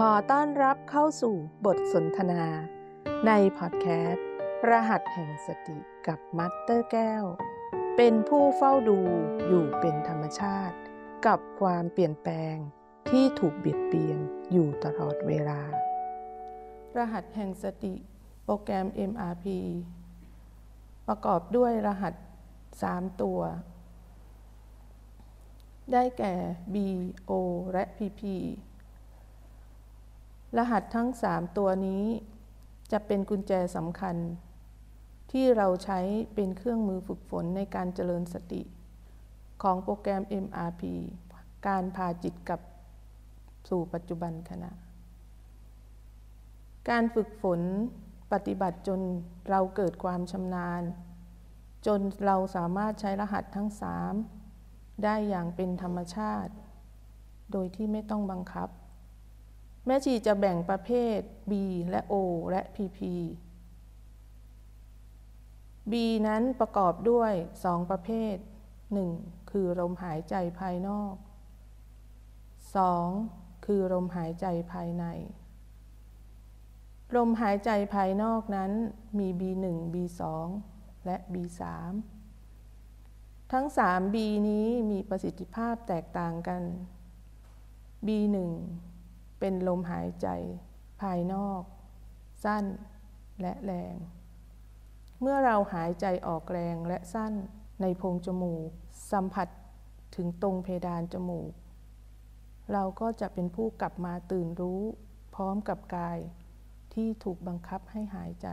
ขอต้อนรับเข้าสู่บทสนทนา ในพอดแคสต์ รหัสแห่งสติกับมัตเตอร์แก้ว เป็นผู้เฝ้าดูอยู่เป็นธรรมชาติ กับความเปลี่ยนแปลงที่ถูกเบียดเบียนอยู่ตลอดเวลา รหัสแห่งสติโปรแกรม MRP ประกอบด้วยรหัส 3 ตัว ได้แก่ B O และ PP รหัสทั้ง 3 ตัวนี้ จะเป็นกุญแจสำคัญ ที่เราใช้เป็นเครื่องมือฝึกฝนในการเจริญสติ ของโปรแกรม MRP การพาจิตกลับสู่ปัจจุบันขณะ การฝึกฝนปฏิบัติจนเราเกิดความชำนาญ จนเราสามารถใช้รหัสทั้งสามได้อย่างเป็นธรรมชาติ โดยที่ไม่ต้องบังคับ แม่ชีจะแบ่งประเภท B และ O และ PP B นั้นประกอบด้วยสองประเภท 1. คือลมหายใจภายนอก 2. คือลมหายใจภายใน ลมหายใจภายนอกนั้นมี B1 B2 และ B3 ทั้ง 3 B นี้มีประสิทธิภาพแตกต่างกัน B1 เป็นลมหายใจ ภายนอก สั้นและแรง เมื่อเราหายใจออกแรงและสั้นในโพรงจมูก สัมผัสถึงตรงเพดานจมูก เราก็จะเป็นผู้กลับมาตื่นรู้ พร้อมกับกายที่ถูกบังคับให้หายใจ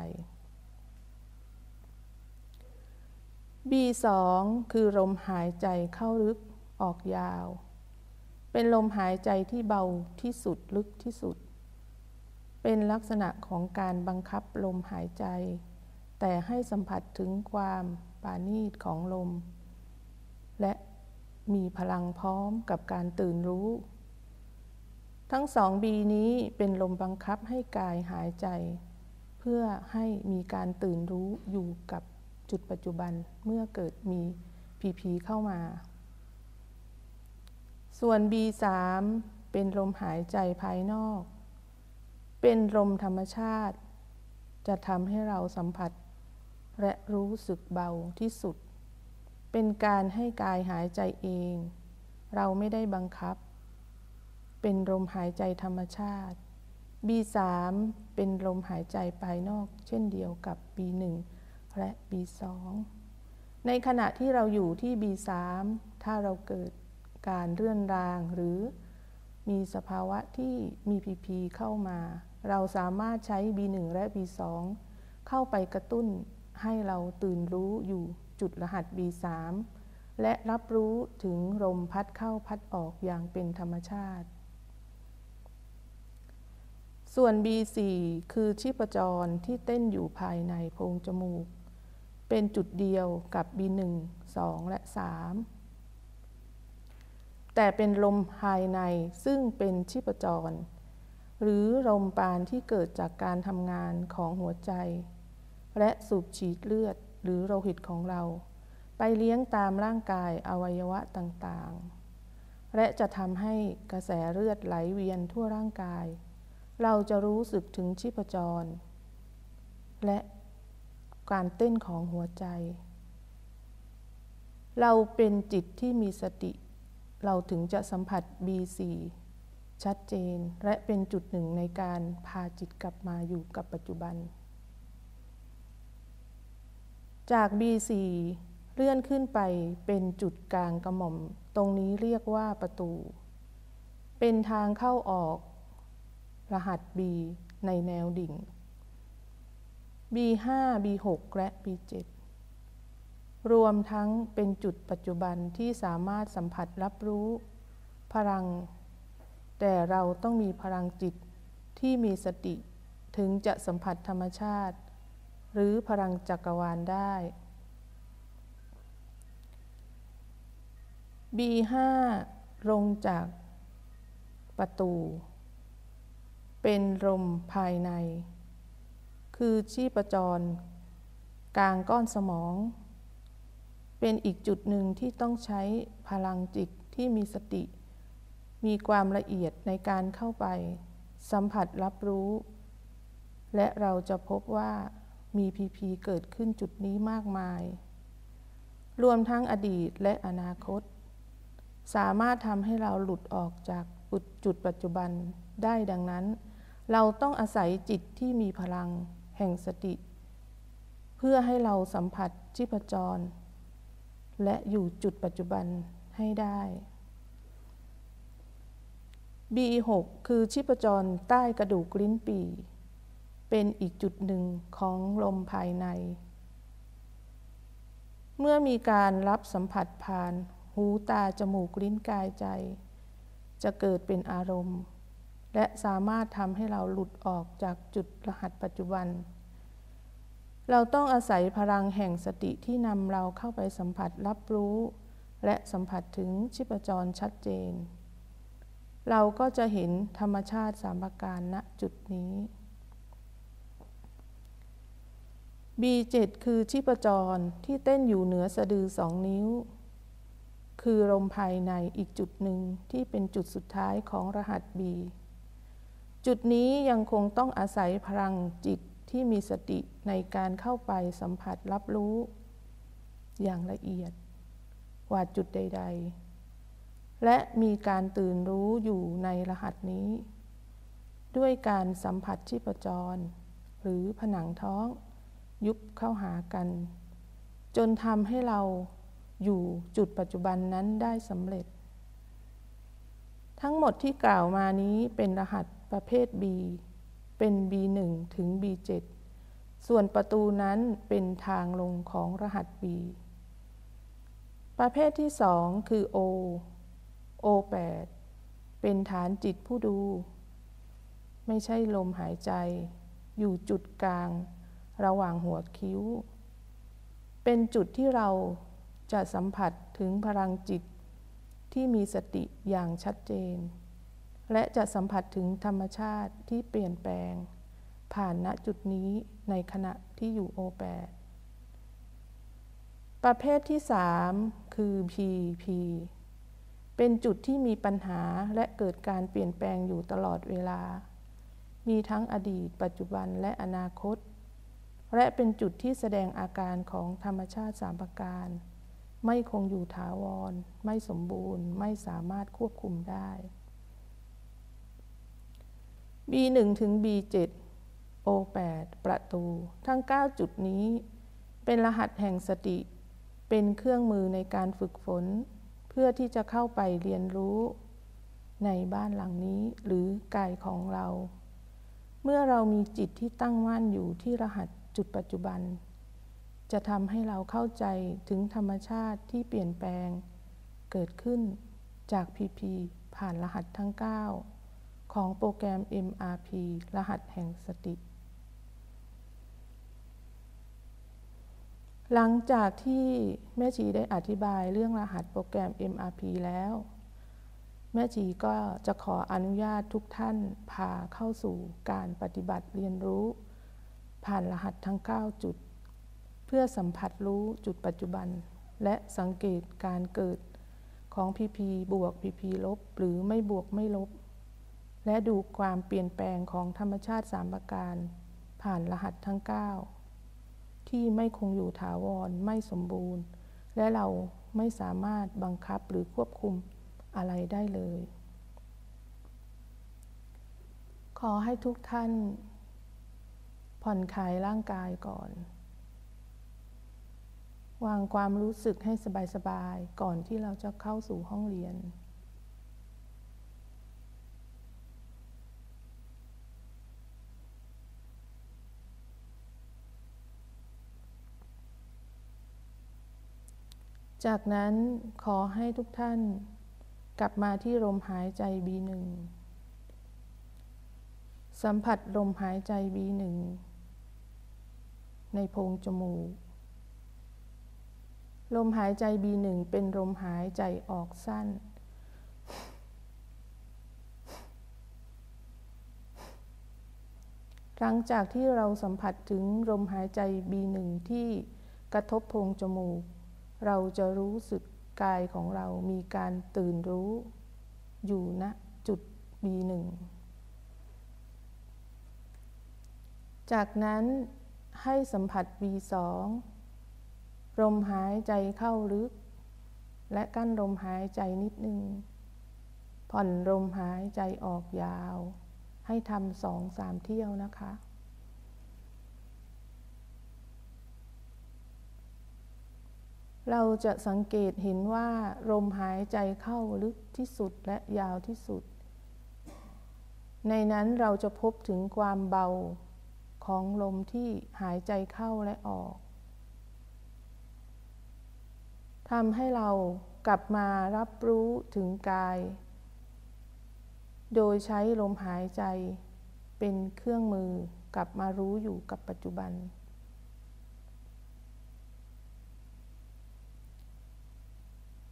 B2 คือลมหายใจเข้าลึกออกยาว เป็นลมหายใจที่เบาที่สุดลึกที่สุด เป็นลักษณะของการบังคับลมหายใจ แต่ให้สัมผัสถึงความปานีตของลม และมีพลังพร้อมกับการตื่นรู้ ทั้งสองบีนี้เป็นลมบังคับให้กายหายใจ เพื่อให้มีการตื่นรู้อยู่กับจุดปัจจุบันเมื่อเกิดมี PP เข้ามา ส่วน B3 เป็นลมหายใจภายนอก เป็นลมธรรมชาติ จะทำให้เราสัมผัส และรู้สึกเบาที่สุด เป็นการให้กายหายใจเอง เราไม่ได้บังคับ เป็นลมหายใจธรรมชาติ B3 เป็นลมหายใจภายนอก เช่นเดียวกับ B1 และ B2 ในขณะที่เราอยู่ที่ B3 ถ้าเราเกิด การเลื่อนราง หรือมีสภาวะที่มี PP เข้ามา เราสามารถใช้ B1 และ B2 เข้าไปกระตุ้นให้เราตื่นรู้อยู่จุดรหัส B3 และรับรู้ถึงลมพัดเข้าพัดออกอย่างเป็นธรรมชาติ ส่วน B4 คือชีพจรที่เต้นอยู่ภายในโพรงจมูก เป็นจุดเดียวกับ B1 2 และ 3 แต่เป็นลมภายในซึ่งเป็นชีพจร หรือลมปานที่เกิดจากการทำงานของหัวใจ และสูบฉีดเลือดหรือโลหิตของเรา ไปเลี้ยงตามร่างกายอวัยวะต่างๆ และจะทำให้กระแสเลือดไหลเวียนทั่วร่างกาย เราจะรู้สึกถึงชีพจร และการเต้นของหัวใจ เราเป็นจิตที่มีสติ เราถึงจะสัมผัส B4 ชัดเจน และเป็นจุดหนึ่งในการพาจิตกลับมาอยู่กับปัจจุบัน จาก B4 เลื่อนขึ้นไปเป็นจุดกลางกระหม่อม ตรงนี้เรียกว่าประตู เป็นทางเข้าออก รหัส B ในแนวดิ่ง B5 B6 และ B7 รวมทั้งเป็นจุดปัจจุบันที่สามารถสัมผัสรับรู้ พลัง แต่เราต้องมีพลังจิตที่มีสติถึงจะสัมผัสธรรมชาติ หรือพลังจักรวาลได้ B5 ลงจากประตู เป็นลมภายใน คือชีพจร กลางก้อนสมอง เป็นอีกจุดหนึ่งที่ต้องใช้พลังจิตที่มีสติ มีความละเอียดในการเข้าไป สัมผัสรับรู้ และเราจะพบว่ามีพีพีเกิดขึ้นจุดนี้มากมาย รวมทั้งอดีตและอนาคต สามารถทำให้เราหลุดออกจากจุดปัจจุบันได้ดังนั้น เราต้องอาศัยจิตที่มีพลังแห่งสติ เพื่อให้เราสัมผัสชีพจร และอยู่จุดปัจจุบันให้ได้ B6 คือชีพจรใต้กระดูกลิ้นปี เป็นอีกจุดหนึ่งของลมภายใน เมื่อมีการรับสัมผัสผ่าน หูตาจมูกลิ้นกายใจ จะเกิดเป็นอารมณ์ และสามารถทำให้เราหลุดออกจากจุดรหัสปัจจุบัน เราต้องอาศัยพลังแห่งสติที่นำเราเข้าไปสัมผัสรับรู้ และสัมผัสถึงชีพจรชัดเจน เราก็จะเห็นธรรมชาติสามประการณจุดนี้ B7 คือชีพจรที่เต้นอยู่เหนือสะดือสองนิ้ว คือลมภายในอีกจุดหนึ่งที่เป็นจุดสุดท้ายของรหัส B จุดนี้ยังคงต้องอาศัยพลังจิต ที่มีสติในการเข้าไปสัมผัสรับรู้ อย่างละเอียดกว่าจุดใด ๆ และมีการตื่นรู้อยู่ในรหัสนี้ ด้วยการสัมผัสชีพจร หรือผนังท้องยุบเข้าหากัน จนทำให้เราอยู่จุดปัจจุบันนั้นได้สำเร็จ ทั้งหมดที่กล่าวมานี้เป็นรหัสประเภท B เป็น B1 ถึง B7 ส่วนประตูนั้นเป็นทางลงของรหัส B ประเภทที่สองคือ O โอแปดเป็นฐานจิตผู้ดู ไม่ใช่ลมหายใจ อยู่จุดกลาง ระหว่างหัวคิ้ว เป็นจุดที่เราจะสัมผัสถึงพลังจิตที่มีสติอย่างชัดเจน และจะสัมผัสถึงธรรมชาติที่เปลี่ยนแปลง ผ่านณจุดนี้ในขณะที่อยู่โอแปดประเภทที่สามคือ PP เป็นจุดที่มีปัญหาและเกิดการเปลี่ยนแปลงอยู่ตลอดเวลา มีทั้งอดีต ปัจจุบันและอนาคต และเป็นจุดที่แสดงอาการของธรรมชาติสามประการ ไม่คงอยู่ถาวร ไม่สมบูรณ์ ไม่สามารถควบคุมได้ B1 ถึง B7 O8 ประตู ทั้ง 9 จุดนี้ เป็นรหัสแห่งสติ เป็นเครื่องมือในการฝึกฝน เพื่อที่จะเข้าไปเรียนรู้ ในบ้านหลังนี้หรือกายของเรา เมื่อเรามีจิตที่ตั้งมั่นอยู่ที่รหัสจุดปัจจุบัน จะทำให้เราเข้าใจถึงธรรมชาติที่เปลี่ยนแปลง เกิดขึ้นจากพีพีผ่านรหัสทั้ง 9 ของโปรแกรม MRP รหัสแห่งสติ หลังจากที่แม่ชีได้อธิบายเรื่องรหัสโปรแกรม MRP แล้ว แม่ชีก็จะขออนุญาตทุกท่านพาเข้าสู่การปฏิบัติเรียนรู้ ผ่านรหัสทั้ง 9 จุด เพื่อสัมผัสรู้จุดปัจจุบัน และสังเกตการเกิดของ PP บวก PP ลบ หรือไม่บวกไม่ลบ และดูความเปลี่ยนแปลงของธรรมชาติสามประการ ผ่านรหัสทั้ง 9 ที่ไม่คงอยู่ถาวรไม่สมบูรณ์ และเราไม่สามารถบังคับหรือควบคุมอะไรได้เลย ขอให้ทุกท่าน ผ่อนคลายร่างกายก่อน วางความรู้สึกให้สบายๆ ก่อนที่เราจะเข้าสู่ห้องเรียน จากนั้นขอให้ทุกท่าน กลับมาที่ลมหายใจ B1 สัมผัสลมหายใจ B1 ในโพรงจมูก ลมหายใจ B1 เป็นลมหายใจออกสั้น หลังจากที่เราสัมผัสถึงลมหายใจ B1 ที่กระทบโพรงจมูก เราจะรู้สึกกายของเรามีการตื่นรู้ อยู่ณจุด B1 จากนั้นให้สัมผัส B2 ลมหายใจเข้าลึก และกั้นลมหายใจนิดนึง ผ่อนลมหายใจออกยาว ให้ทำสองสามเที่ยวนะคะ เราจะสังเกตเห็นว่าลมหายใจเข้าลึกที่สุดและยาวที่สุด ในนั้นเราจะพบถึงความเบาของลมที่หายใจเข้าและออกทำให้เรากลับมารับรู้ถึงกาย โดยใช้ลมหายใจเป็นเครื่องมือกลับมารู้อยู่กับปัจจุบัน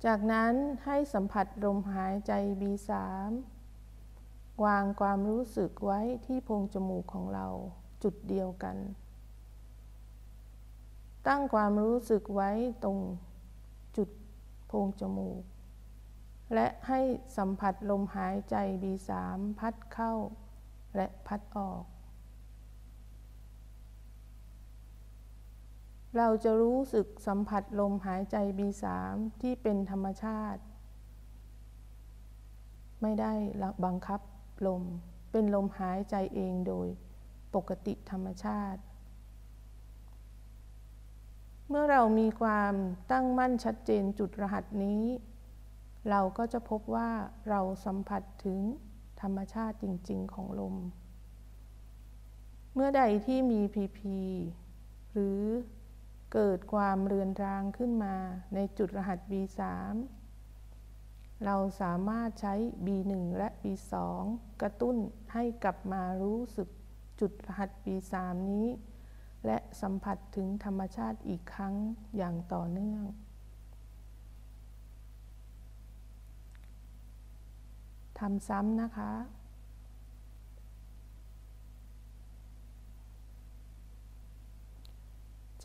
จากนั้นให้สัมผัสลมหายใจ B3 วางความรู้สึกไว้ที่โพรงจมูกของเราจุดเดียวกัน ตั้งความรู้สึกไว้ตรงจุดโพรงจมูก และให้สัมผัสลมหายใจ B3 พัดเข้า และพัดออก เราจะรู้สึกสัมผัสลมหายใจ B3 ที่เป็นธรรมชาติ ไม่ได้บังคับลม เป็นลมหายใจเองโดยปกติธรรมชาติ เมื่อเรามีความตั้งมั่นชัดเจนจุดรหัสนี้ เราก็จะพบว่าเราสัมผัสถึงธรรมชาติจริง ๆ ของลม เมื่อใดที่มีพีพีหรือ เกิดความเรือนรางขึ้นมาในจุดรหัส B3 เราสามารถใช้ B1 และ B2 กระตุ้นให้กลับมารู้สึกจุดรหัสปีสามนี้ และสัมผัสถึงธรรมชาติอีกครั้งอย่างต่อเนื่อง ทำซ้ำนะคะ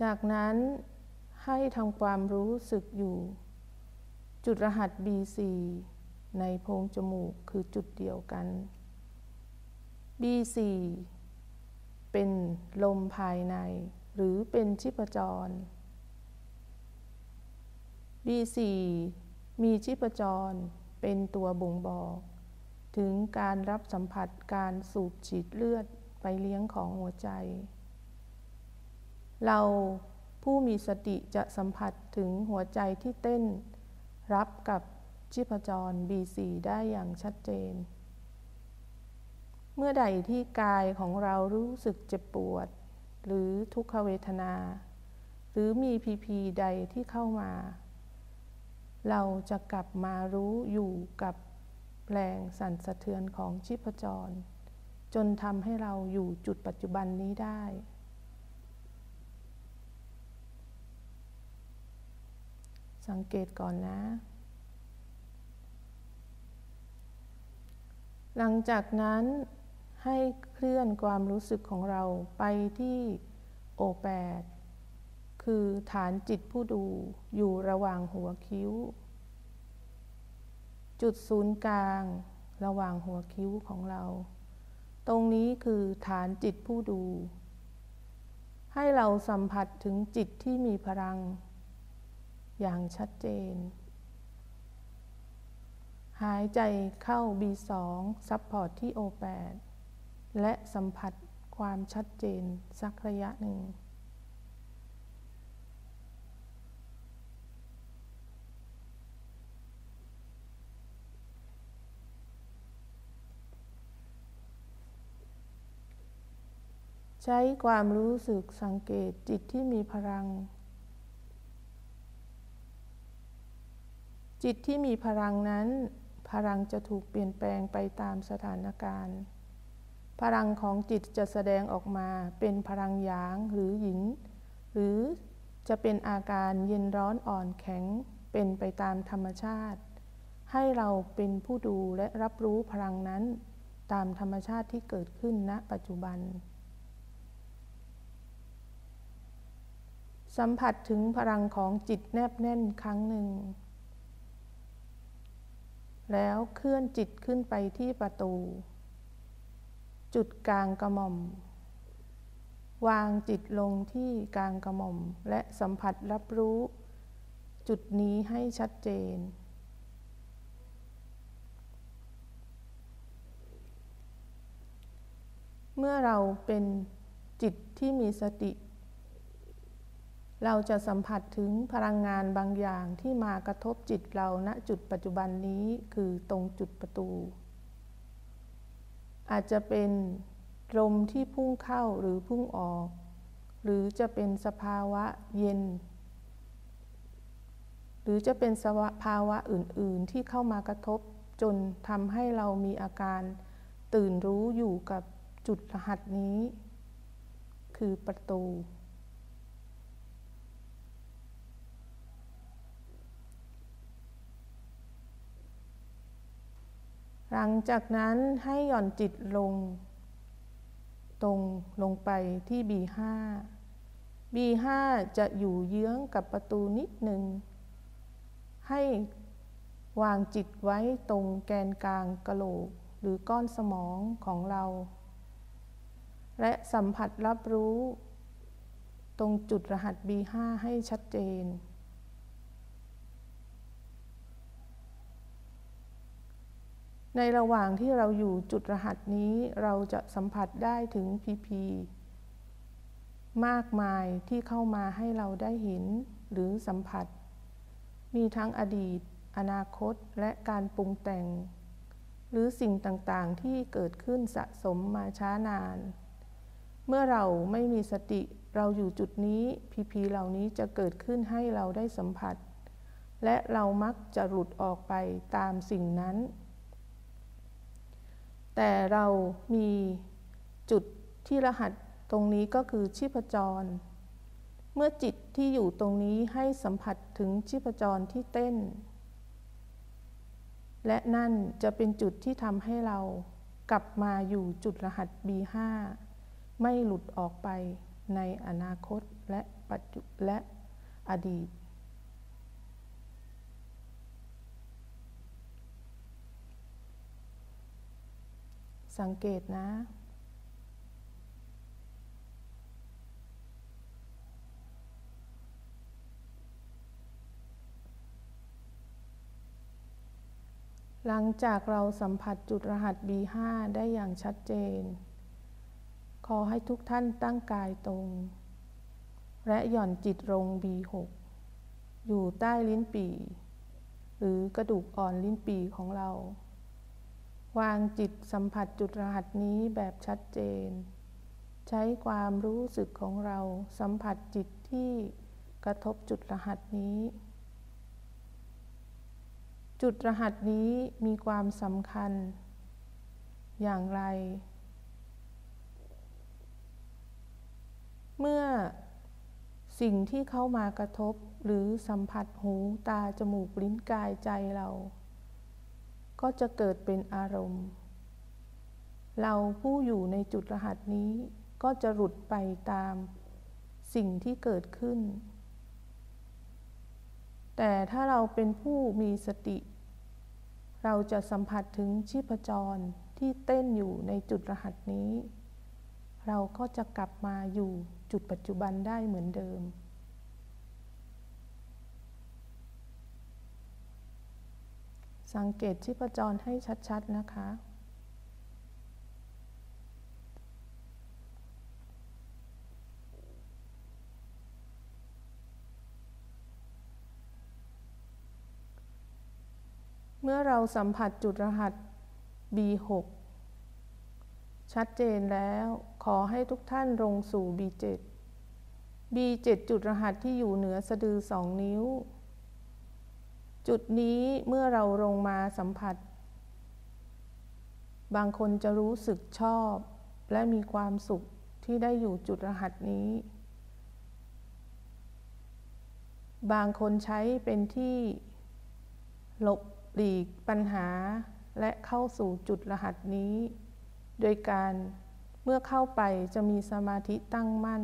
จากนั้นให้ทำความรู้สึกอยู่ จุดรหัส B4 ในโพรงจมูกคือจุดเดียวกัน B4 เป็นลมภายใน หรือเป็นชิปจร B4 มีชิปจรเป็นตัวบ่งบอก ถึงการรับสัมผัสการสูบฉีดเลือดไปเลี้ยงของหัวใจ เราผู้มีสติจะสัมผัสถึงหัวใจที่เต้น รับกับชีพจร B4 ได้อย่างชัดเจน เมื่อใดที่กายของเรารู้สึกเจ็บปวด หรือทุกขเวทนา หรือมีพีพีใดที่เข้ามา เราจะกลับมารู้อยู่กับแรงสั่นสะเทือนของชีพจร จนทำให้เราอยู่จุดปัจจุบันนี้ได้ สังเกตก่อนนะ หลังจากนั้นให้เคลื่อนความรู้สึกของเราไปที่โอแปดคือฐานจิตผู้ดูอยู่ระหว่างหัวคิ้ว จุดศูนย์กลางระหว่างหัวคิ้วของเรา ตรงนี้คือฐานจิตผู้ดู ให้เราสัมผัสถึงจิตที่มีพลัง อย่างชัดเจน หายใจเข้า B2 ซับพอร์ตที่ O8 และสัมผัสความชัดเจนสักระยะหนึ่ง ใช้ความรู้สึกสังเกตจิตที่มีพลัง จิตที่มีพลังนั้น พลังจะถูกเปลี่ยนแปลงไปตามสถานการณ์ พลังของจิตจะแสดงออกมาเป็นพลังหยางหรือหยิน หรือจะเป็นอาการเย็นร้อนอ่อนแข็งเป็นไปตามธรรมชาติ ให้เราเป็นผู้ดูและรับรู้พลังนั้น ตามธรรมชาติที่เกิดขึ้นณปัจจุบัน สัมผัสถึงพลังของจิตแนบแน่นครั้งหนึ่ง แล้วเคลื่อนจิตขึ้นไปที่ประตู จุดกลางกระหม่อม วางจิตลงที่กลางกระหม่อม และสัมผัสรับรู้ จุดนี้ให้ชัดเจน เมื่อเราเป็นจิตที่มีสติ เราจะสัมผัสถึงพลังงานบางอย่างที่มากระทบจิตเราณจุดปัจจุบันนี้คือตรงจุดประตู อาจจะเป็นลมที่พุ่งเข้าหรือพุ่งออก หรือจะเป็นสภาวะเย็น หรือจะเป็นสภาวะอื่น ๆ ที่เข้ามากระทบจนทำให้เรามีอาการตื่นรู้อยู่กับจุดรหัสนี้ คือประตู หลังจากนั้นให้หย่อนจิตลง ตรงลงไปที่ B5 B5 จะอยู่เยื้องกับประตูนิดหนึ่ง ให้วางจิตไว้ตรงแกนกลางกะโหลก หรือก้อนสมองของเรา และสัมผัสรับรู้ ตรงจุดรหัส B5 ให้ชัดเจน ในระหว่างที่เราอยู่จุดรหัสนี้เราจะสัมผัสได้ถึงพีพีมากมายที่เข้ามาให้เราได้เห็นหรือสัมผัส มีทั้งอดีต อนาคตและการปรุงแต่ง หรือสิ่งต่างๆที่เกิดขึ้นสะสมมาช้านาน เมื่อเราไม่มีสติเราอยู่จุดนี้พีพีเหล่านี้จะเกิดขึ้นให้เราได้สัมผัส และเรามักจะหลุดออกไปตามสิ่งนั้น แต่เรามีจุดที่รหัสตรงนี้ก็คือชีพจร เมื่อจิตที่อยู่ตรงนี้ให้สัมผัสถึงชีพจรที่เต้น และนั่นจะเป็นจุดที่ทำให้เรากลับมาอยู่จุดรหัส B5 ไม่หลุดออกไปในอนาคตและปัจจุและอดีต สังเกตนะ หลังจากเราสัมผัสจุดรหัส B5 ได้อย่างชัดเจน ขอให้ทุกท่านตั้งกายตรง และหย่อนจิตลง B6 อยู่ใต้ลิ้นปี่ หรือกระดูกอ่อนลิ้นปี่ของเรา วางจิตสัมผัสจุดรหัสนี้แบบชัดเจน ใช้ความรู้สึกของเราสัมผัสจิตที่กระทบจุดรหัสนี้ จุดรหัสนี้มีความสำคัญ อย่างไร เมื่อสิ่งที่เข้ามากระทบหรือสัมผัสหูตาจมูกลิ้นกายใจเรา ก็จะเกิดเป็นอารมณ์ เราผู้อยู่ในจุดรหัสนี้ก็จะหลุดไปตามสิ่งที่เกิดขึ้น แต่ถ้าเราเป็นผู้มีสติ เราจะสัมผัสถึงชีพจรที่เต้นอยู่ในจุดรหัสนี้ เราก็จะกลับมาอยู่จุดปัจจุบันได้เหมือนเดิม สังเกตชีพจรให้ชัดๆนะคะ เมื่อเราสัมผัสจุดรหัส B6 ชัดเจนแล้วขอให้ทุกท่านลงสู่ B7 B7 จุดรหัสที่อยู่เหนือสะดือสองนิ้ว จุดนี้เมื่อเราลงมาสัมผัส บางคนจะรู้สึกชอบ และมีความสุขที่ได้อยู่จุดรหัสนี้ บางคนใช้เป็นที่หลบหลีกปัญหาและเข้าสู่จุดรหัสนี้ โดยการเมื่อเข้าไปจะมีสมาธิตั้งมั่น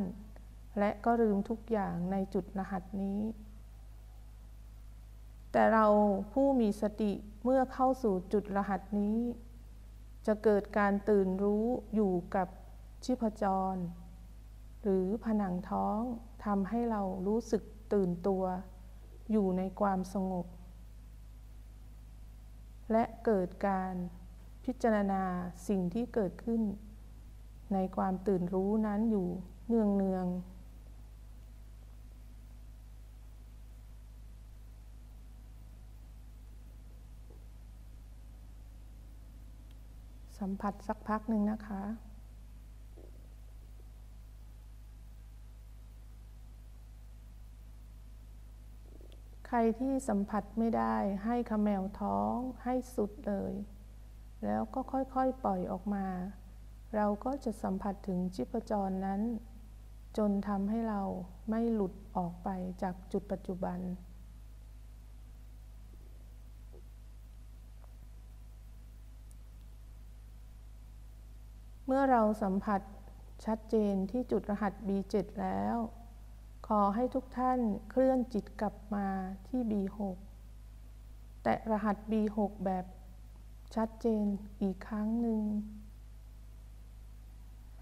และก็ลืมทุกอย่างในจุดรหัสนี้ แต่เราผู้มีสติเมื่อเข้าสู่จุดรหัสนี้ จะเกิดการตื่นรู้อยู่กับชีพจร หรือผนังท้องทำให้เรารู้สึกตื่นตัว อยู่ในความสงบ และเกิดการพิจารณาสิ่งที่เกิดขึ้น ในความตื่นรู้นั้นอยู่เนืองเนือง สัมผัสสักพักหนึ่งนะคะ ใครที่สัมผัสไม่ได้ให้ขมแมวท้องให้สุดเลย แล้วก็ค่อยๆปล่อยออกมา เราก็จะสัมผัสถึงชิพจรนั้น จนทำให้เราไม่หลุดออกไปจากจุดปัจจุบัน มื่อเราสัมผัสชัดเจนที่จุดรหัส B7 แล้ว ขอให้ทุกท่านเคลื่อนจิตกลับมาที่ B6 แตะรหัส B6 แบบชัดเจนอีกครั้งหนึ่ง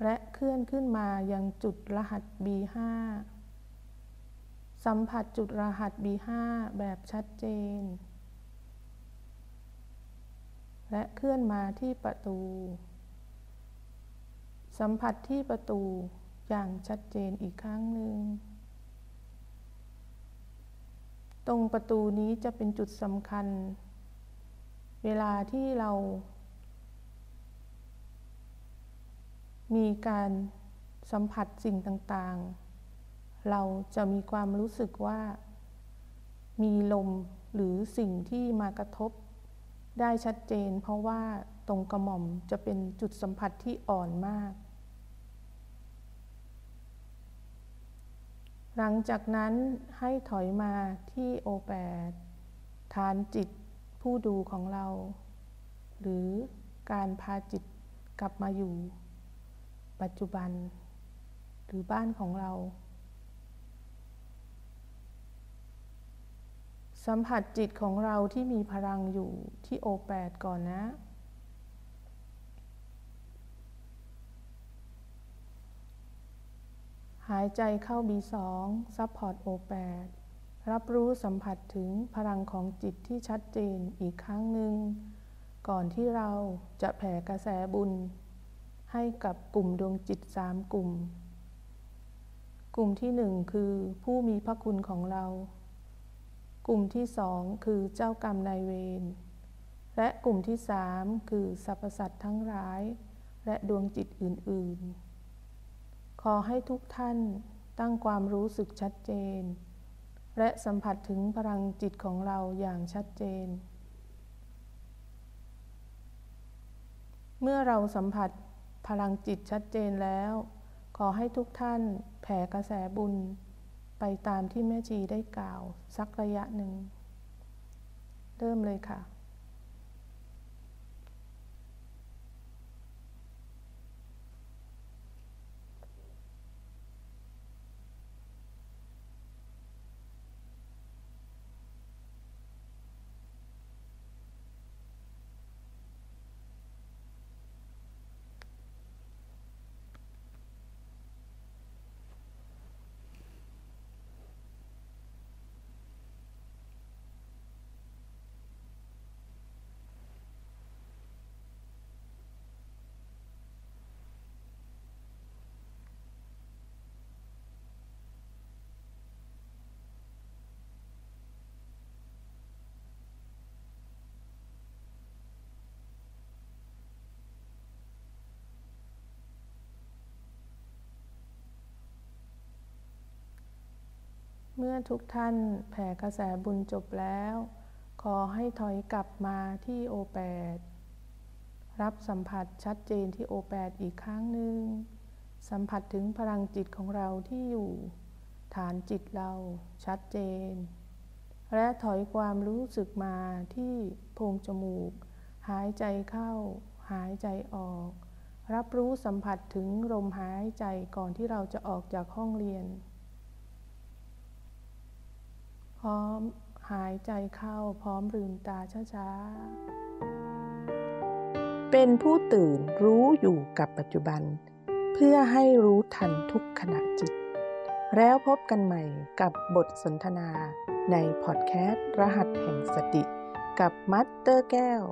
และเคลื่อนขึ้นมายังจุดรหัส B5 สัมผัสจุดรหัส B5 แบบชัดเจน และเคลื่อนมาที่ประตู สัมผัสที่ประตูอย่างชัดเจนอีกครั้งหนึ่ง ตรงประตูนี้จะเป็นจุดสำคัญ เวลาที่เรา มีการสัมผัสสิ่งต่างๆ เราจะมีความรู้สึกว่า มีลมหรือสิ่งที่มากระทบ ได้ชัดเจน เพราะว่าตรงกระหม่อมจะเป็นจุดสัมผัสที่อ่อนมาก หลังจากนั้นให้ถอยมาที่โอแปดฐานจิตผู้ดูของเรา หรือการพาจิตกลับมาอยู่ ปัจจุบัน หรือบ้านของเรา สัมผัสจิตของเราที่มีพลังอยู่ที่โอแปดก่อนนะ หายใจเข้า B2 ซับพอร์ต O8 รับรู้สัมผัสถึงพลังของจิตที่ชัดเจนอีกครั้งหนึ่ง ก่อนที่เราจะแผ่กระแสบุญ ให้กับกลุ่มดวงจิตสามกลุ่ม กลุ่มที่หนึ่งคือผู้มีพระคุณของเรา กลุ่มที่สองคือเจ้ากรรมนายเวร และกลุ่มที่สามคือสรรพสัตว์ทั้งหลาย และดวงจิตอื่น ๆ ขอให้ทุกท่านตั้งความรู้สึกชัดเจน และสัมผัสถึงพลังจิตของเราอย่างชัดเจน เมื่อเราสัมผัสพลังจิตชัดเจนแล้ว ขอให้ทุกท่านแผ่กระแสบุญ ไปตามที่แม่ชีได้กล่าว สักระยะหนึ่ง เริ่มเลยค่ะ เมื่อทุกท่านแผ่กระแสบุญจบแล้ว ขอให้ถอยกลับมาที่โอแปดรับสัมผัสชัดเจนที่โอแปดอีกครั้งหนึ่ง สัมผัสถึงพลังจิตของเราที่อยู่ ฐานจิตเราชัดเจน และถอยความรู้สึกมาที่โพรงจมูก หายใจเข้า หายใจออก รับรู้สัมผัสถึงลมหายใจก่อนที่เราจะออกจากห้องเรียน พร้อมหายใจเข้าพร้อมลืมตาช้าๆ เป็นผู้ตื่นรู้อยู่กับปัจจุบัน เพื่อให้รู้ทันทุกขณะจิต แล้วพบกันใหม่กับบทสนทนาในพอดแคสต์รหัสแห่งสติ กับมัตเตอร์แก้ว